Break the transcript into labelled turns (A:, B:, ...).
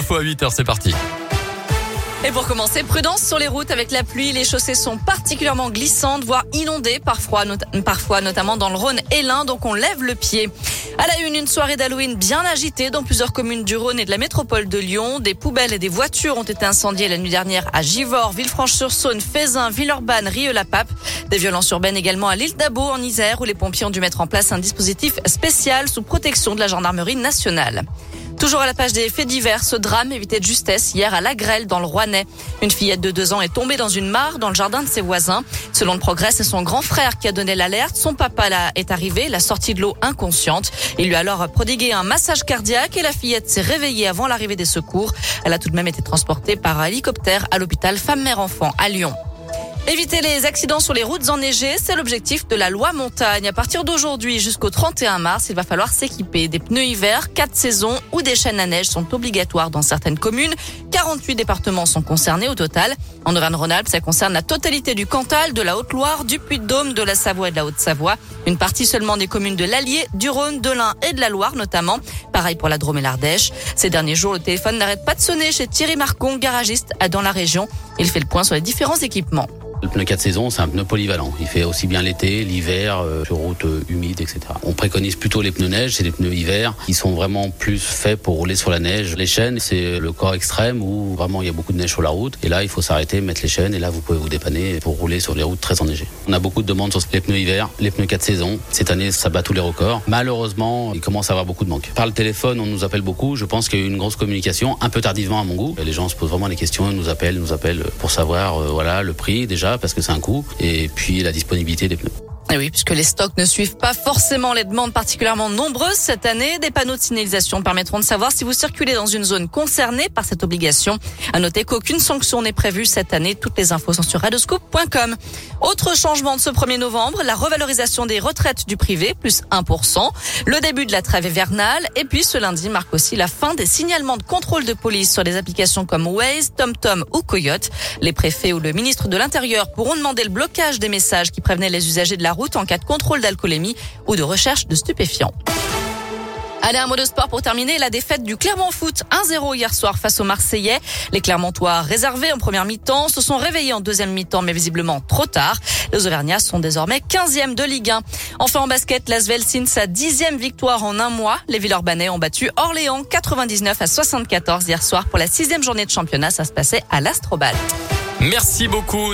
A: info à 8h, c'est parti.
B: Et pour commencer, prudence sur les routes avec la pluie. Les chaussées sont particulièrement glissantes, voire inondées parfois, notamment dans le Rhône et l'Ain. Donc on lève le pied. À la une, une soirée d'Halloween bien agitée dans plusieurs communes du Rhône et de la métropole de Lyon. Des poubelles et des voitures ont été incendiées la nuit dernière à Givors, Villefranche-sur-Saône, Fézin, Villeurbanne, Rieux-la-Pape. Des violences urbaines également à l'île d'Abo en Isère où les pompiers ont dû mettre en place un dispositif spécial sous protection de la gendarmerie nationale. Toujours à la page des faits divers, ce drame évité de justesse hier à La Grêle dans le Rouennais. Une fillette de deux ans est tombée dans une mare dans le jardin de ses voisins. Selon le progrès, c'est son grand frère qui a donné l'alerte. Son papa là est arrivé, l'a sortie de l'eau inconsciente. Il lui a alors prodigué un massage cardiaque et la fillette s'est réveillée avant l'arrivée des secours. Elle a tout de même été transportée par hélicoptère à l'hôpital femme-mère-enfant à Lyon. Éviter les accidents sur les routes enneigées, c'est l'objectif de la loi montagne. À partir d'aujourd'hui jusqu'au 31 mars, il va falloir s'équiper des pneus hiver, quatre saisons ou des chaînes à neige sont obligatoires dans certaines communes. 48 départements sont concernés au total. En Auvergne-Rhône-Alpes, ça concerne la totalité du Cantal, de la Haute-Loire, du Puy-de-Dôme, de la Savoie et de la Haute-Savoie. Une partie seulement des communes de l'Allier, du Rhône, de l'Ain et de la Loire notamment. Pareil pour la Drôme et l'Ardèche. Ces derniers jours, le téléphone n'arrête pas de sonner chez Thierry Marcon, garagiste dans la région. Il fait le point sur les différents équipements.
C: Le pneu 4 saisons, c'est un pneu polyvalent. Il fait aussi bien l'été, l'hiver, euh, sur route euh, humide, etc. On préconise plutôt les pneus neige, c'est les pneus hiver qui sont vraiment plus faits pour rouler sur la neige. Les chaînes, c'est le corps extrême où vraiment il y a beaucoup de neige sur la route. Et là, il faut s'arrêter, mettre les chaînes et là, vous pouvez vous dépanner pour rouler sur les routes très enneigées. On a beaucoup de demandes sur les pneus hiver, les pneus 4 saisons. Cette année, ça bat tous les records. Malheureusement, il commence à avoir beaucoup de manques. Par le téléphone, on nous appelle beaucoup. Je pense qu'il y a eu une grosse communication, un peu tardivement à mon goût. Les gens se posent vraiment des questions, ils nous appellent, nous appellent pour savoir, euh, voilà, le prix déjà, parce que c'est un coût et puis la disponibilité des pneus.
B: Et oui, puisque les stocks ne suivent pas forcément les demandes particulièrement nombreuses cette année, des panneaux de signalisation permettront de savoir si vous circulez dans une zone concernée par cette obligation. À noter qu'aucune sanction n'est prévue cette année. Toutes les infos sont sur radoscope.com. Autre changement de ce 1er novembre, la revalorisation des retraites du privé, plus 1%, le début de la trêve hivernale, et puis ce lundi marque aussi la fin des signalements de contrôle de police sur des applications comme Waze, TomTom ou Coyote. Les préfets ou le ministre de l'Intérieur pourront demander le blocage des messages qui prévenaient les usagers de la en cas de contrôle d'alcoolémie ou de recherche de stupéfiants. Allez, un mot de sport pour terminer. La défaite du Clermont Foot 1-0 hier soir face aux Marseillais. Les Clermontois réservés en première mi-temps se sont réveillés en deuxième mi-temps, mais visiblement trop tard. Les Auvergnats sont désormais 15e de Ligue 1. Enfin en basket, l'Asvel signe sa dixième victoire en un mois. Les Villeurbanais ont battu Orléans 99 à 74 hier soir pour la sixième journée de championnat. Ça se passait à l'Astrobal.
A: Merci beaucoup.